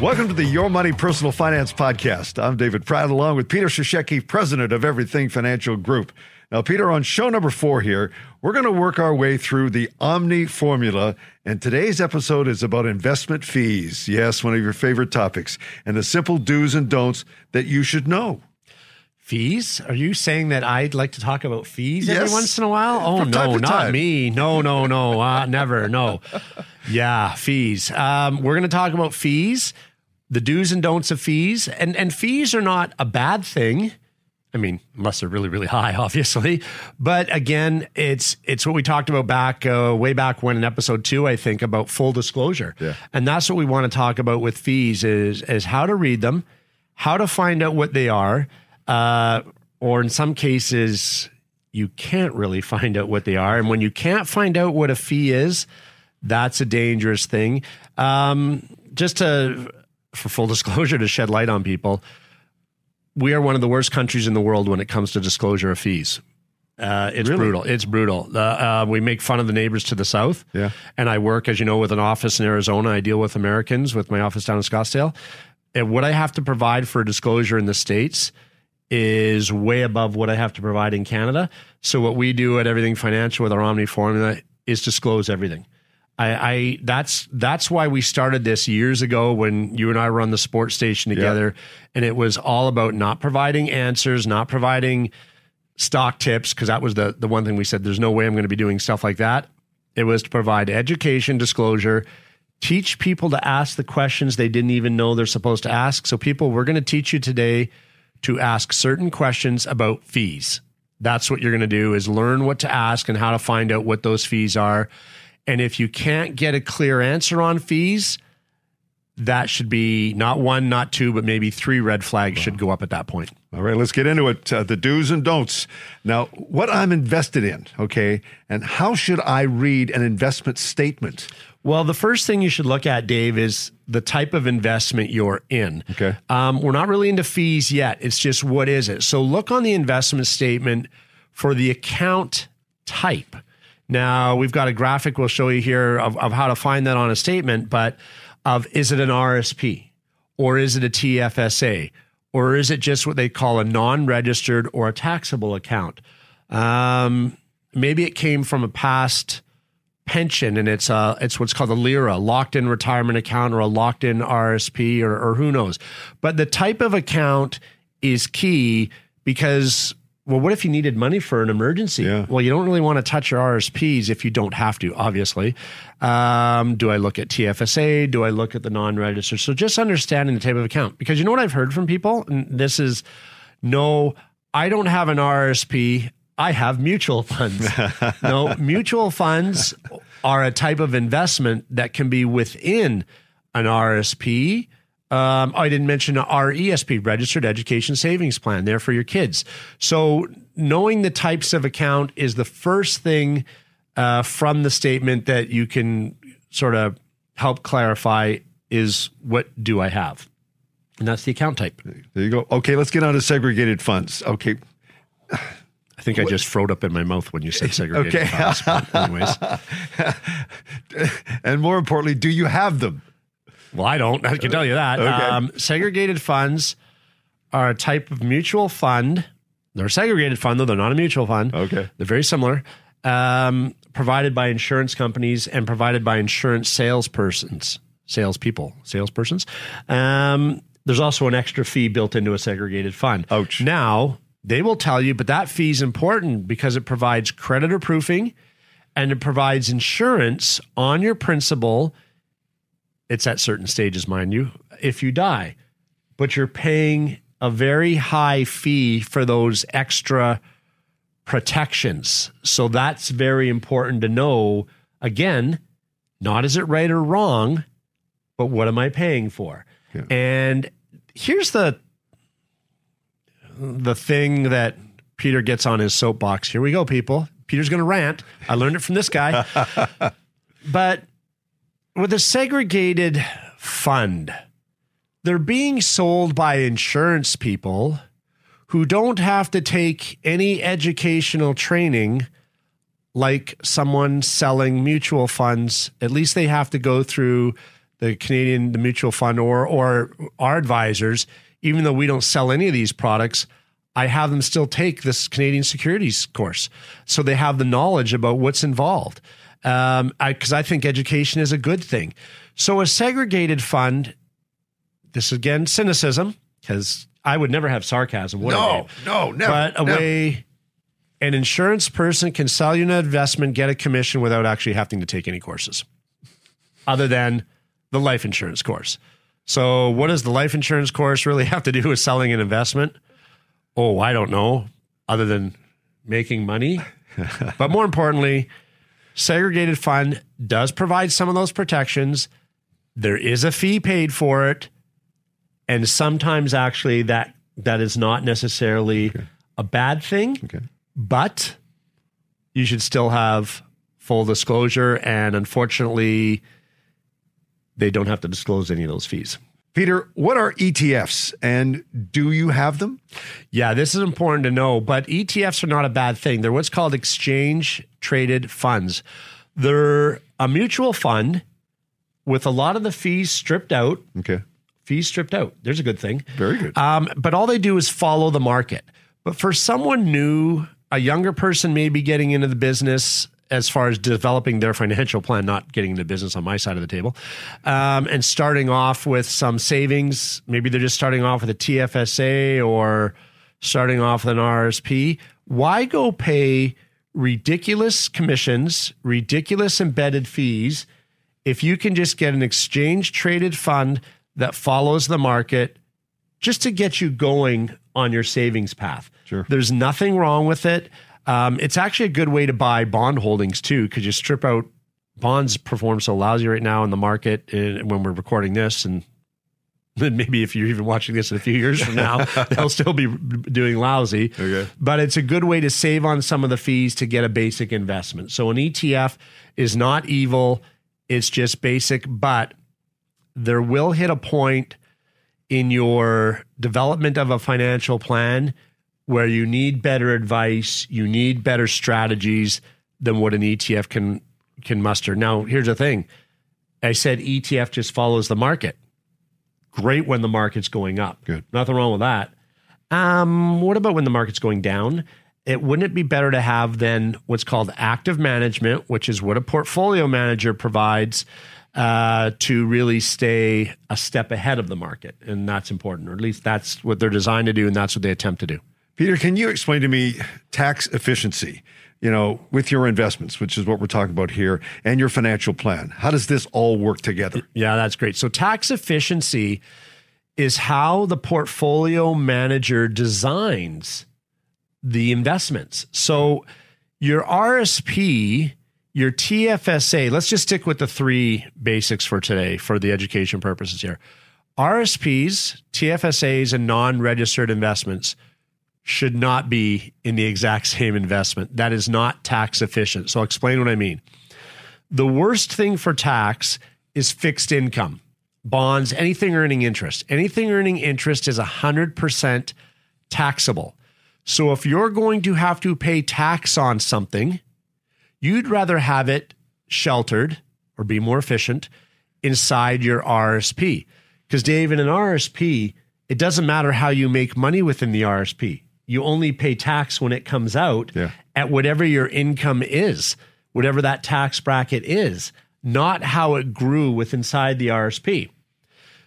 Welcome to the Your Money Personal Finance Podcast. I'm David Pratt, along with Peter Cisecki, president of Everything Financial Group. Now, Peter, on show number four here, we're going to work our way through the Omni formula. And today's episode is about investment fees. Yes, one of your favorite topics, and the simple do's and don'ts that you should know. Fees? Are you saying that I'd like to talk about fees Yes. every once in a while? Oh From no, not me. No, no, no. Uh, never. No. Yeah, fees. Um, we're going to talk about fees, the do's and don'ts of fees, and and fees are not a bad thing. I mean, unless they're really, really high, obviously. But again, it's it's what we talked about back uh, way back when in episode two, I think, about full disclosure. Yeah. And that's what we want to talk about with fees is is how to read them, how to find out what they are, uh, or in some cases, you can't really find out what they are. And when you can't find out what a fee is, that's a dangerous thing. Um, just to, for full disclosure, to shed light on people, we are one of the worst countries in the world when it comes to disclosure of fees. Uh, it's Really? brutal. It's brutal. Uh, uh, we make fun of the neighbors to the south. Yeah. And I work, as you know, with an office in Arizona. I deal with Americans with my office down in Scottsdale. And what I have to provide for disclosure in the States is way above what I have to provide in Canada. So what we do at Everything Financial with our Omni formula is disclose everything. I, I that's that's why we started this years ago when you and I run the sports station together, and it was all about not providing answers, not providing stock tips, because that was the the one thing we said. There's no way I'm going to be doing stuff like that. It was to provide education, disclosure, teach people to ask the questions they didn't even know they're supposed to ask. So, people, we're going to teach you today to ask certain questions about fees. That's what you're going to do is learn what to ask and how to find out what those fees are. And if you can't get a clear answer on fees, that should be not one, not two, but maybe three red flags should go up at that point. All right, let's get into it. Uh, the do's and don'ts. Now, what I'm invested in, okay, and how should I read an investment statement? Well, the first thing you should look at, Dave, is the type of investment you're in. Okay. Um, we're not really into fees yet. It's just what is it? So look on the investment statement for the account type. Now, we've got a graphic we'll show you here of, of how to find that on a statement, but of is it an RSP or is it a TFSA or is it just what they call a non registered or a taxable account? Um, maybe it came from a past pension and it's uh it's what's called a lira locked in retirement account or a locked in rsp or, or who knows. But the type of account is key because well what if you needed money for an emergency Yeah. well you don't really want to touch your rsps if you don't have to obviously um, do i look at tfsa do i look at the non-registered so just understanding the type of account because you know what i've heard from people and this is no i don't have an rsp I have mutual funds. no, mutual funds are a type of investment that can be within an RSP. Um, I didn't mention a RESP, Registered Education Savings Plan, there for your kids. So, knowing the types of account is the first thing uh, from the statement that you can sort of help clarify is what do I have? And that's the account type. There you go. Okay, let's get on to segregated funds. Okay, I think I just froed up in my mouth when you said segregated Okay. funds. Anyways. and more importantly, do you have them? Well, I don't. I can tell you that. Okay. Um, segregated funds are a type of mutual fund. They're a segregated fund, though they're not a mutual fund. Okay. They're very similar. Um, provided by insurance companies and provided by insurance salespersons, salespeople, salespersons. Um, there's also an extra fee built into a segregated fund. Ouch. Now, they will tell you, but that fee is important because it provides creditor proofing and it provides insurance on your principal it's at certain stages, mind you, if you die. But you're paying a very high fee for those extra protections. So that's very important to know. Again, not is it right or wrong, but what am I paying for? Yeah. And here's the the thing that Peter gets on his soapbox. Here we go, people. Peter's going to rant. I learned it from this guy. but with a segregated fund, they're being sold by insurance people who don't have to take any educational training like someone selling mutual funds. At least they have to go through the Canadian the mutual fund or or our advisors, even though we don't sell any of these products, I have them still take this Canadian securities course, so they have the knowledge about what's involved. Um, because I, I think education is a good thing. So a segregated fund, this again cynicism, because I would never have sarcasm. Would No, Dave? no, never. but a never. way an insurance person can sell you an investment, get a commission without actually having to take any courses, other than the life insurance course. So, what does the life insurance course really have to do with selling an investment? Oh, I don't know, other than making money. but more importantly, segregated fund does provide some of those protections. There is a fee paid for it, and sometimes actually that that is not necessarily a bad thing Okay. but you should still have full disclosure. And unfortunately, they don't have to disclose any of those fees. Peter, what are ETFs and do you have them? Yeah, this is important to know, but ETFs are not a bad thing. They're what's called exchange traded funds. They're a mutual fund with a lot of the fees stripped out. Okay. Fees stripped out. There's a good thing. Very good. Um, but all they do is follow the market. But for someone new, a younger person maybe getting into the business as far as developing their financial plan, not getting into business on my side of the table, um, and starting off with some savings. Maybe they're just starting off with a TFSA or starting off with an RSP. Why go pay ridiculous commissions, ridiculous embedded fees, if you can just get an exchange traded fund that follows the market just to get you going on your savings path. Sure. There's nothing wrong with it. Um, it's actually a good way to buy bond holdings too, because you strip out bonds perform so lousy right now in the market uh, when we're recording this, and then maybe if you're even watching this in a few years from now, they'll still be doing lousy. Okay. But it's a good way to save on some of the fees to get a basic investment. So an ETF is not evil; it's just basic, but there will hit a point in your development of a financial plan where you need better advice, you need better strategies than what an ETF can can muster. Now, here's the thing. I said ETF just follows the market. Great when the market's going up. Good. Nothing wrong with that. Um, what about when the market's going down? It wouldn't it be better to have then what's called active management, which is what a portfolio manager provides uh, to really stay a step ahead of the market, and that's important, or at least that's what they're designed to do, and that's what they attempt to do. Peter, can you explain to me tax efficiency, you know, with your investments, which is what we're talking about here, and your financial plan? How does this all work together? Yeah, that's great. So tax efficiency is how the portfolio manager designs the investments. So your RSP, your TFSA, let's just stick with the three basics for today for the education purposes here. RSPs, TFSAs, and non registered investments should not be in the exact same investment. That is not tax efficient. So I'll explain what I mean. The worst thing for tax is fixed income, bonds, anything earning interest. Anything earning interest is 100% taxable. So if you're going to have to pay tax on something, you'd rather have it sheltered or be more efficient inside your RSP. Because, Dave, in an RSP, it doesn't matter how you make money within the RSP. You only pay tax when it comes out Yeah. at whatever your income is, whatever that tax bracket is, not how it grew with inside the RSP.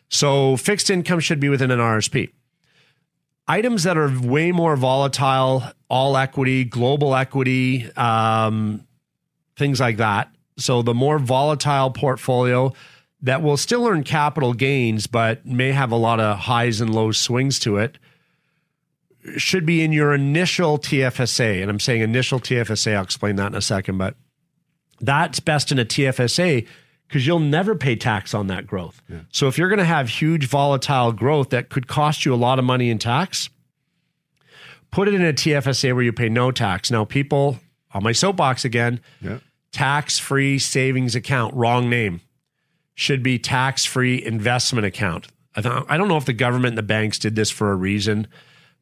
So fixed income should be within an RSP. Items that are way more volatile, all equity, global equity, um, things like that. So the more volatile portfolio that will still earn capital gains, but may have a lot of highs and low swings to it, should be in your initial TFSA. And I'm saying initial TFSA, I'll explain that in a second, but that's best in a TFSA because you'll never pay tax on that growth. So if you're going to have huge volatile growth that could cost you a lot of money in tax, put it in a TFSA where you pay no tax. Now, people on my soapbox again, Yeah. tax free savings account, wrong name, should be tax free investment account. I don't, I don't know if the government and the banks did this for a reason,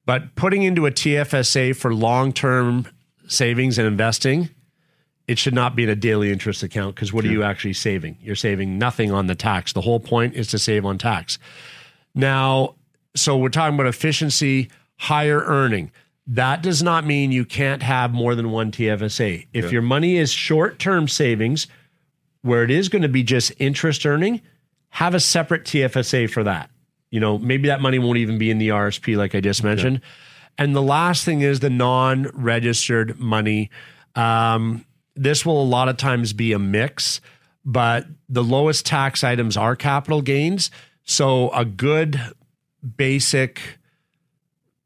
but putting into a TFSA for long term savings and investing it should not be in a daily interest account because what are you actually saving? You're saving nothing on the tax. The whole point is to save on tax. Now, so we're talking about efficiency, higher earning. That does not mean you can't have more than one TFSA. If Yeah. your money is short term savings, where it is going to be just interest earning, have a separate TFSA for that. You know, maybe that money won't even be in the RSP, like I just mentioned. And the last thing is the non registered money. Um, this will a lot of times be a mix, but the lowest tax items are capital gains. So a good basic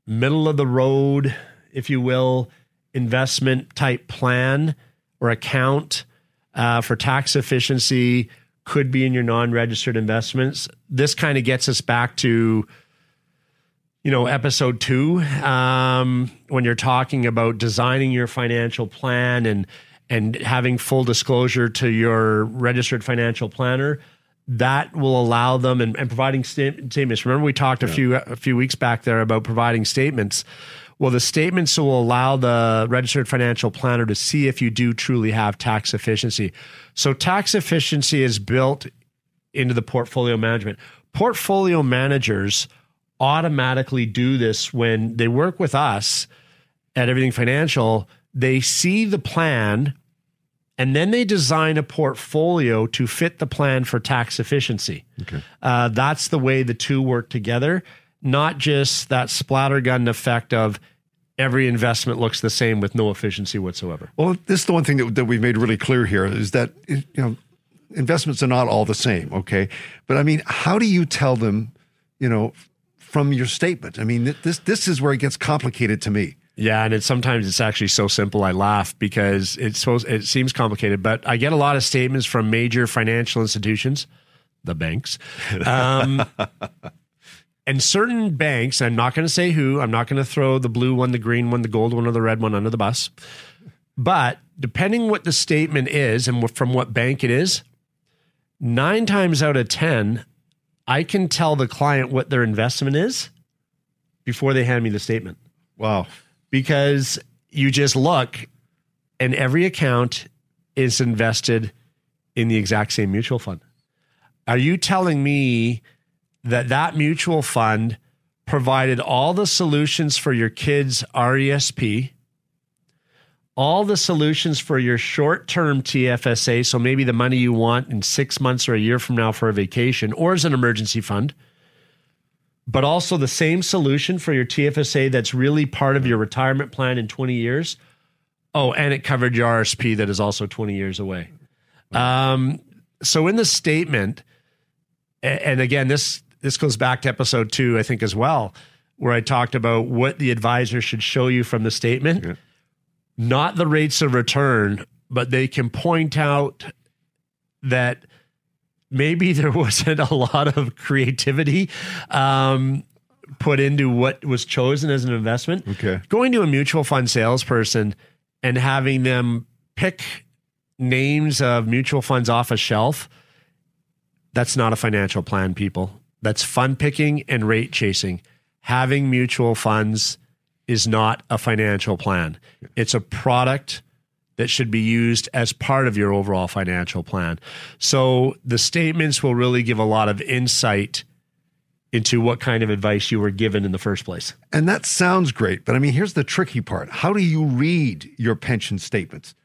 middle of the road, if you will, investment type plan or account uh, for tax efficiency could be in your non-registered investments. This kind of gets us back to you know episode two um, when you're talking about designing your financial plan and and having full disclosure to your registered financial planner. That will allow them and, and providing sta- statements. Remember we talked a few a few weeks back there about providing statements well the statements will allow the registered financial planner to see if you do truly have tax efficiency so tax efficiency is built into the portfolio management portfolio managers automatically do this when they work with us at everything financial they see the plan and then they design a portfolio to fit the plan for tax efficiency. Okay. Uh, that's the way the two work together, not just that splattergun effect of every investment looks the same with no efficiency whatsoever. Well, this is the one thing that, that we've made really clear here is that you know investments are not all the same. Okay, but I mean, how do you tell them? You know, from your statement. I mean, this this is where it gets complicated to me. Yeah, and it's sometimes it's actually so simple I laugh because it's so it seems complicated, but I get a lot of statements from major financial institutions, the banks. Um, and certain banks, I'm not going to say who, I'm not going to throw the blue one, the green one, the gold one or the red one under the bus. But depending what the statement is and from what bank it is, 9 times out of 10 I can tell the client what their investment is before they hand me the statement Wow. because you just look and every account is invested in the exact same mutual fund. Are you telling me that that mutual fund provided all the solutions for your kids' RESP, all the solutions for your short term TFSA, so maybe the money you want in six months or a year from now for a vacation or as an emergency fund? but also the same solution for your TFSA that's really part of your retirement plan in 20 years. Oh, and it covered your RSP that is also 20 years away. Um, so in the statement, and again, this this goes back to episode two, I think, as well, where I talked about what the advisor should show you from the statement, Yeah. not the rates of return, but they can point out that maybe there wasn't a lot of creativity um, put into what was chosen as an investment. Okay. Going to a mutual fund salesperson and having them pick names of mutual funds off a shelf, that's not a financial plan, people. That's fund picking and rate chasing. Having mutual funds is not a financial plan. It's a product that should be used as part of your overall financial plan. So the statements will really give a lot of insight into what kind of advice you were given in the first place. And that sounds great, but I mean, here's the tricky part. How do you read your pension statements?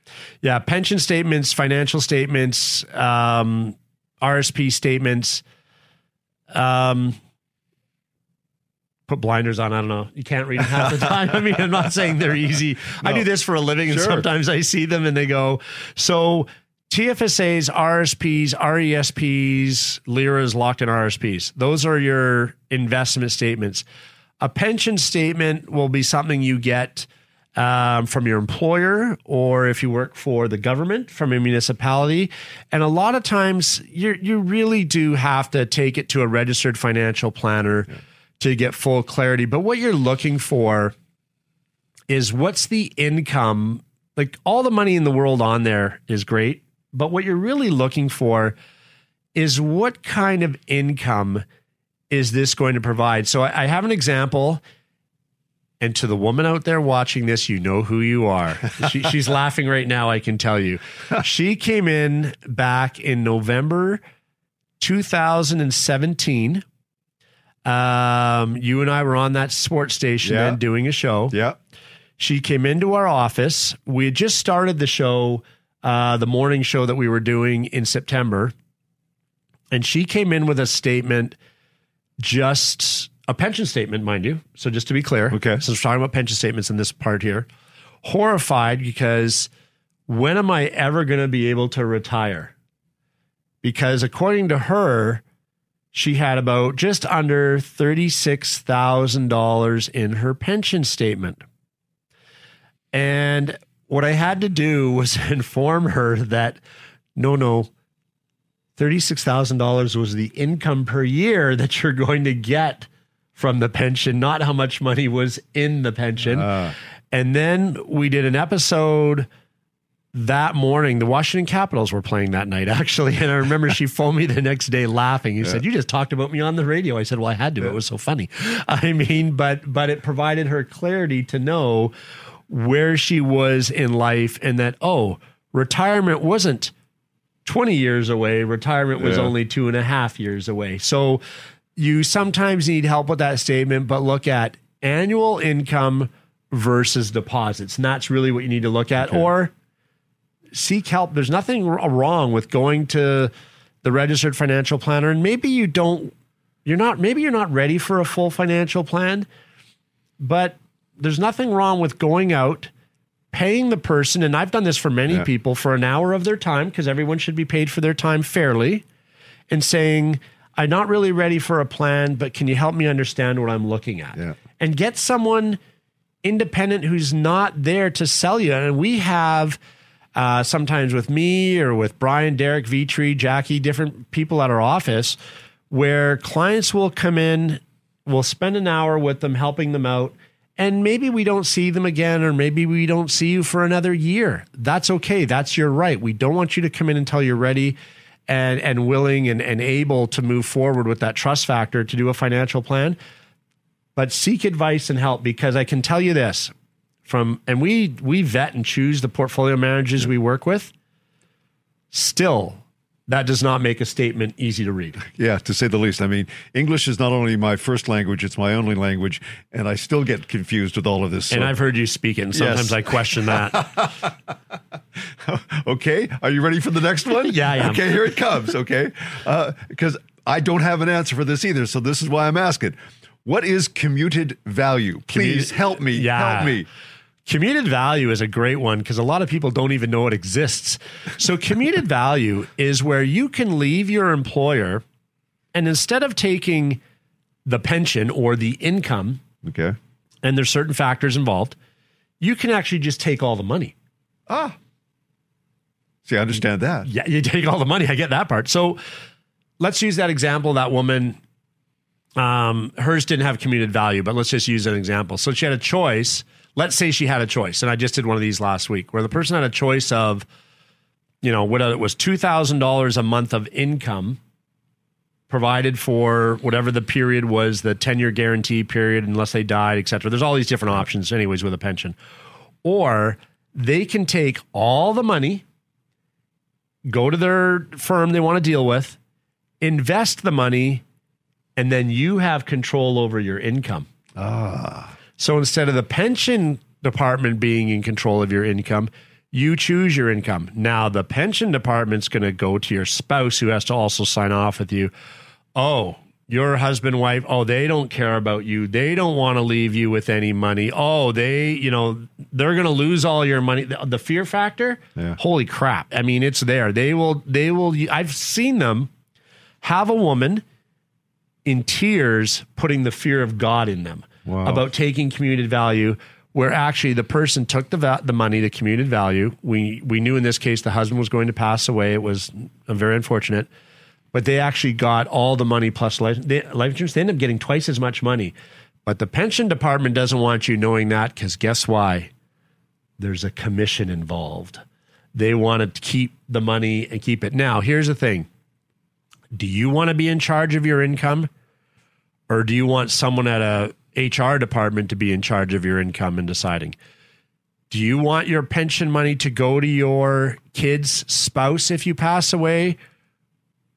Yeah, pension statements, financial statements, um, RSP statements. Um, put blinders on. I don't know. You can't read them half the time. I mean, I'm not saying they're easy. I do this for a living, and Sure. sometimes I see them and they go. So TFSAs, RSPs, RESPs, LIRAs, locked in RSPs. Those are your investment statements. A pension statement will be something you get um, from your employer or if you work for the government from a municipality. And a lot of times you you really do have to take it to a registered financial planner to get full clarity. But what you're looking for is what's the income? Like all the money in the world on there is great, but what you're really looking for is what kind of income is this going to provide? So I, I have an example. And to the woman out there watching this, you know who you are. She, she's laughing right now, I can tell you. She came in back in November 2017. Um, you and I were on that sports station Yeah. then doing a show. Yeah. She came into our office. We had just started the show, uh, the morning show that we were doing in September. And she came in with a statement, just a pension statement, mind you. So just to be clear, Okay. So we're talking about pension statements in this part here. Horrified because when am I ever going to be able to retire? Because according to her, she had about just under $36,000 in her pension statement. And what I had to do was inform her that no, no, $36,000 was the income per year that you're going to get from the pension, not how much money was in the pension. Ah. and then we did an episode that morning. The Washington Capitals were playing that night, actually. And I remember she phoned me the next day laughing. He said, You just talked about me on the radio. I said, Well, I had to. It was so funny. I mean, but but it provided her clarity to know where she was in life and that, oh, retirement wasn't 20 years away. Retirement was Yeah. only two and a half years away. So you sometimes need help with that statement, but look at annual income versus deposits. And that's really what you need to look at. Or seek help. There's nothing wrong with going to the registered financial planner. And maybe you don't, you're not, maybe you're not ready for a full financial plan, but there's nothing wrong with going out paying the person, and I've done this for many Yeah. people for an hour of their time because everyone should be paid for their time fairly, and saying, I'm not really ready for a plan, but can you help me understand what I'm looking at? Yeah. And get someone independent who's not there to sell you. And we have uh, sometimes with me or with Brian, Derek, Vitri, Jackie, different people at our office where clients will come in, we'll spend an hour with them, helping them out. And maybe we don't see them again, or maybe we don't see you for another year. That's okay. That's your right. We don't want you to come in until you're ready and, and willing and, and able to move forward with that trust factor to do a financial plan. But seek advice and help because I can tell you this from and we we vet and choose the portfolio managers we work with. Still, that does not make a statement easy to read. Yeah, to say the least. I mean, English is not only my first language, it's my only language, and I still get confused with all of this. And So- I've heard you speak it, and sometimes Yes. I question that. okay, are you ready for the next one? Yeah, I am. Okay, here it comes. Okay, uh, because I don't have an answer for this either, so this is why I'm asking. What is commuted value? Please help me. Yeah. Help me. Commuted value is a great one because a lot of people don't even know it exists. So, commuted value is where you can leave your employer and instead of taking the pension or the income, Okay. and there's certain factors involved, you can actually just take all the money. Ah. See, I understand that. Yeah, you take all the money. I get that part. So let's use that example. That woman, um, hers didn't have commuted value, but let's just use an example. So she had a choice. Let's say she had a choice, and I just did one of these last week, where the person had a choice of, you know, what it was two thousand dollars a month of income provided for whatever the period was, the ten year guarantee period, unless they died, et cetera. There's all these different options, anyways, with a pension, or they can take all the money go to their firm they want to deal with, invest the money, and then you have control over your income. Ah. So instead of the pension department being in control of your income, you choose your income. Now the pension department's going to go to your spouse who has to also sign off with you. Oh, your husband, wife, oh, they don't care about you. They don't want to leave you with any money. Oh, they, you know, they're going to lose all your money. The, the fear factor, Yeah. holy crap. I mean, it's there. They will, they will, I've seen them have a woman in tears putting the fear of God in them Wow. about taking commuted value where actually the person took the va- the money the commuted value. We we knew in this case the husband was going to pass away. It was uh, very unfortunate. But they actually got all the money plus life, they, life insurance. They end up getting twice as much money. But the pension department doesn't want you knowing that because guess why? There's a commission involved. They want to keep the money and keep it. Now here's the thing do you want to be in charge of your income or do you want someone at a HR department to be in charge of your income and deciding. Do you want your pension money to go to your kid's spouse if you pass away?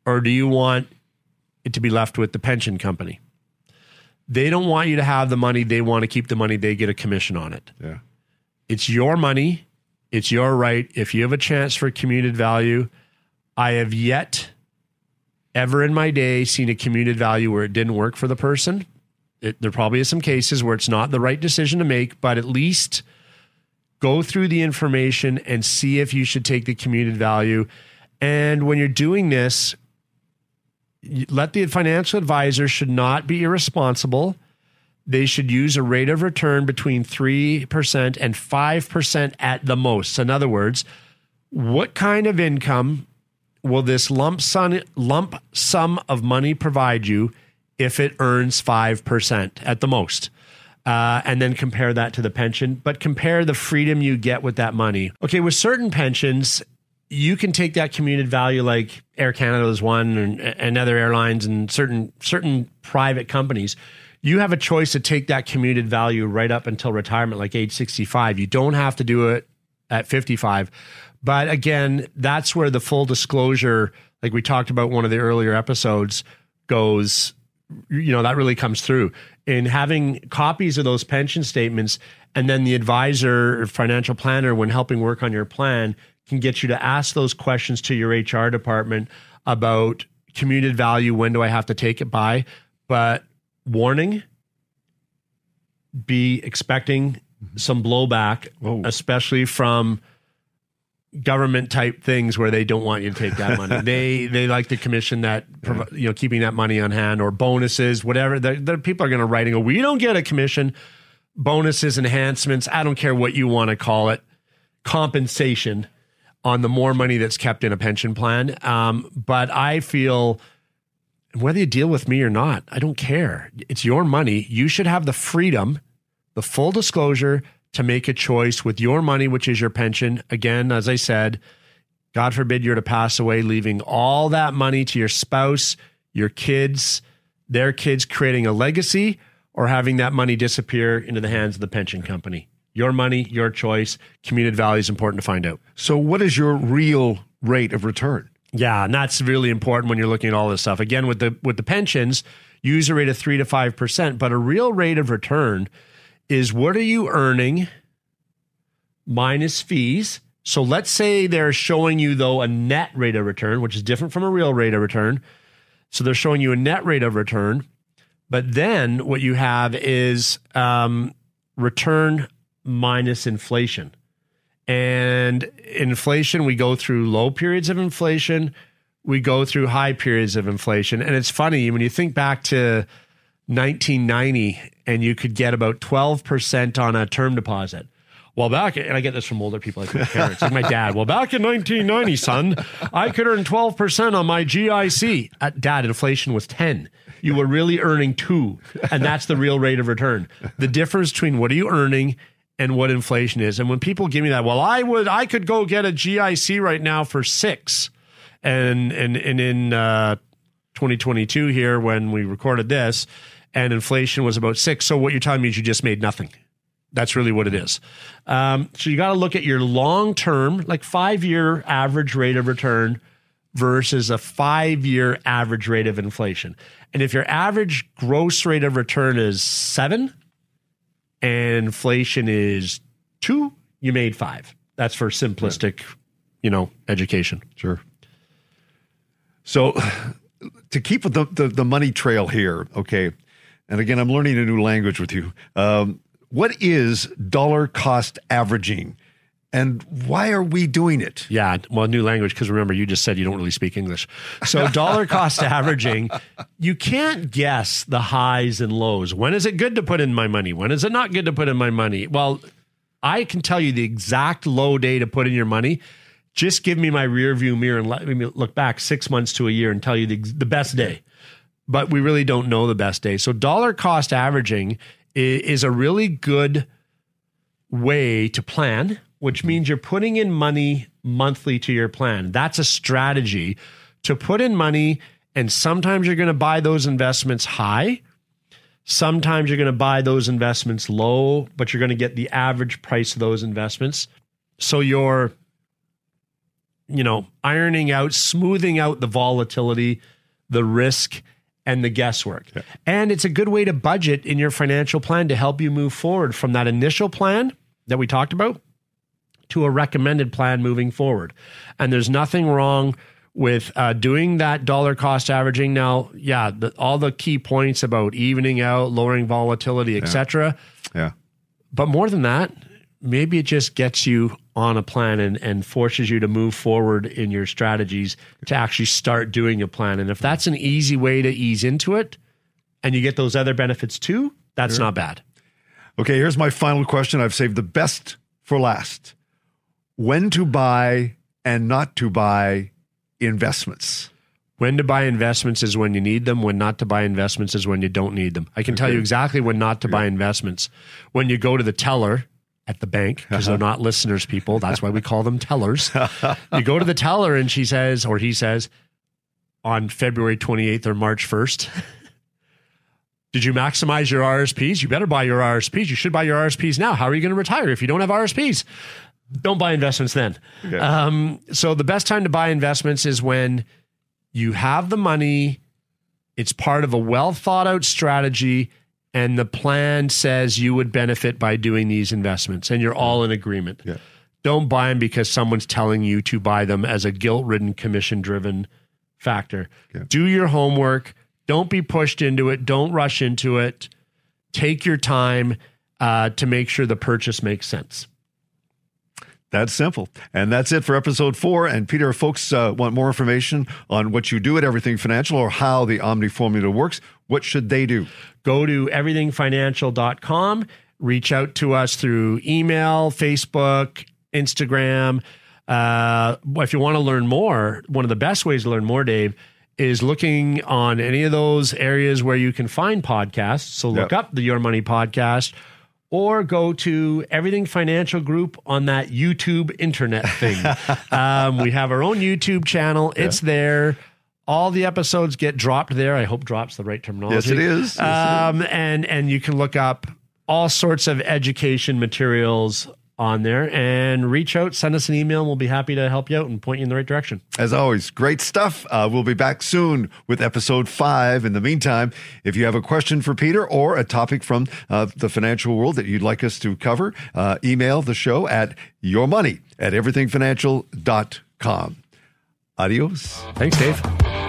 Or do you want it to be left with the pension company? They don't want you to have the money. They want to keep the money. They get a commission on it. Yeah. It's your money. It's your right. If you have a chance for commuted value, I have yet ever in my day seen a commuted value where it didn't work for the person. It, there probably is some cases where it's not the right decision to make, but at least go through the information and see if you should take the commuted value. And when you're doing this, let the financial advisor should not be irresponsible. They should use a rate of return between 3% and 5% at the most. In other words, what kind of income will this lump sum, lump sum of money provide you if it earns 5% at the most? Uh, and then compare that to the pension, but compare the freedom you get with that money. Okay, with certain pensions, you can take that commuted value like Air Canada is one and, and other airlines and certain certain private companies. You have a choice to take that commuted value right up until retirement, like age 65. You don't have to do it at 55. But again, that's where the full disclosure, like we talked about one of the earlier episodes, goes you know that really comes through. In having copies of those pension statements and then the advisor or financial planner when helping work on your plan can get you to ask those questions to your HR department about commuted value when do I have to take it by? But warning be expecting mm-hmm. some blowback Whoa. especially from government type things where they don't want you to take that money. they they like to commission that you know keeping that money on hand or bonuses, whatever. The, the people are going to write and go, we don't get a commission. Bonuses, enhancements, I don't care what you want to call it, compensation on the more money that's kept in a pension plan. Um, but I feel whether you deal with me or not, I don't care. It's your money. You should have the freedom, the full disclosure to make a choice with your money, which is your pension. Again, as I said, God forbid you're to pass away, leaving all that money to your spouse, your kids, their kids, creating a legacy, or having that money disappear into the hands of the pension company. Your money, your choice. Commuted value is important to find out. So, what is your real rate of return? Yeah, and that's really important when you're looking at all this stuff. Again, with the with the pensions, use a rate of three to five percent, but a real rate of return is what are you earning minus fees. So let's say they're showing you though a net rate of return, which is different from a real rate of return. So they're showing you a net rate of return, but then what you have is um, return minus inflation. And inflation, we go through low periods of inflation, we go through high periods of inflation. And it's funny when you think back to 1990 and you could get about 12% on a term deposit. Well, back, and I get this from older people like my parents, like my dad. Well, back in 1990, son, I could earn 12% on my GIC. Uh, dad, inflation was 10. You were really earning two, and that's the real rate of return. The difference between what are you earning and what inflation is. And when people give me that, well, I would, I could go get a GIC right now for six, and and and in uh, 2022 here when we recorded this, and inflation was about six. So what you're telling me is you just made nothing. That's really what it is. Um, so you got to look at your long term, like five year average rate of return versus a five year average rate of inflation. And if your average gross rate of return is seven and inflation is two, you made five. That's for simplistic, you know, education. Sure. So, to keep the, the, the money trail here, okay, and again, I'm learning a new language with you. Um, what is dollar cost averaging? And why are we doing it? Yeah, well, new language because remember you just said you don't really speak English. So dollar cost averaging, you can't guess the highs and lows. When is it good to put in my money? When is it not good to put in my money? Well, I can tell you the exact low day to put in your money. Just give me my rear view mirror and let me look back six months to a year and tell you the, the best day. But we really don't know the best day. So dollar cost averaging is a really good way to plan, which mm-hmm. means you're putting in money monthly to your plan. That's a strategy to put in money. And sometimes you're going to buy those investments high. Sometimes you're going to buy those investments low, but you're going to get the average price of those investments. So you're, you know, ironing out, smoothing out the volatility, the risk, and the guesswork. Yeah. And it's a good way to budget in your financial plan to help you move forward from that initial plan that we talked about to a recommended plan moving forward. And there's nothing wrong with uh, doing that dollar cost averaging. Now, yeah, the, all the key points about evening out, lowering volatility, etc. Yeah. yeah. But more than that, maybe it just gets you on a plan and, and forces you to move forward in your strategies to actually start doing a plan. And if that's an easy way to ease into it and you get those other benefits too, that's sure. not bad. Okay, here's my final question. I've saved the best for last. When to buy and not to buy investments? When to buy investments is when you need them. When not to buy investments is when you don't need them. I can okay. tell you exactly when not to yeah. buy investments. When you go to the teller at the bank because uh-huh. they're not listeners, people. That's why we call them tellers. you go to the teller and she says, or he says, on February 28th or March 1st, did you maximize your RSPs? You better buy your RSPs. You should buy your RSPs now. How are you going to retire if you don't have RSPs? Don't buy investments then. Okay. Um, so the best time to buy investments is when you have the money, it's part of a well thought out strategy and the plan says you would benefit by doing these investments and you're all in agreement. Yeah. Don't buy them because someone's telling you to buy them as a guilt ridden, commission driven factor. Yeah. Do your homework. Don't be pushed into it. Don't rush into it. Take your time uh, to make sure the purchase makes sense. That's simple. And that's it for episode four. And Peter, if folks uh, want more information on what you do at Everything Financial or how the Omni formula works, what should they do? Go to everythingfinancial.com, reach out to us through email, Facebook, Instagram. Uh, if you want to learn more, one of the best ways to learn more, Dave, is looking on any of those areas where you can find podcasts. So look yep. up the Your Money podcast or go to Everything Financial Group on that YouTube internet thing. um, we have our own YouTube channel. It's yeah. there. All the episodes get dropped there. I hope drops the right terminology. Yes, it is. Yes, um, it is. And and you can look up all sorts of education materials on there and reach out, send us an email, and we'll be happy to help you out and point you in the right direction. As always, great stuff. Uh, we'll be back soon with episode five. In the meantime, if you have a question for Peter or a topic from uh, the financial world that you'd like us to cover, uh, email the show at yourmoney at everythingfinancial.com. Adios. Thanks, Dave.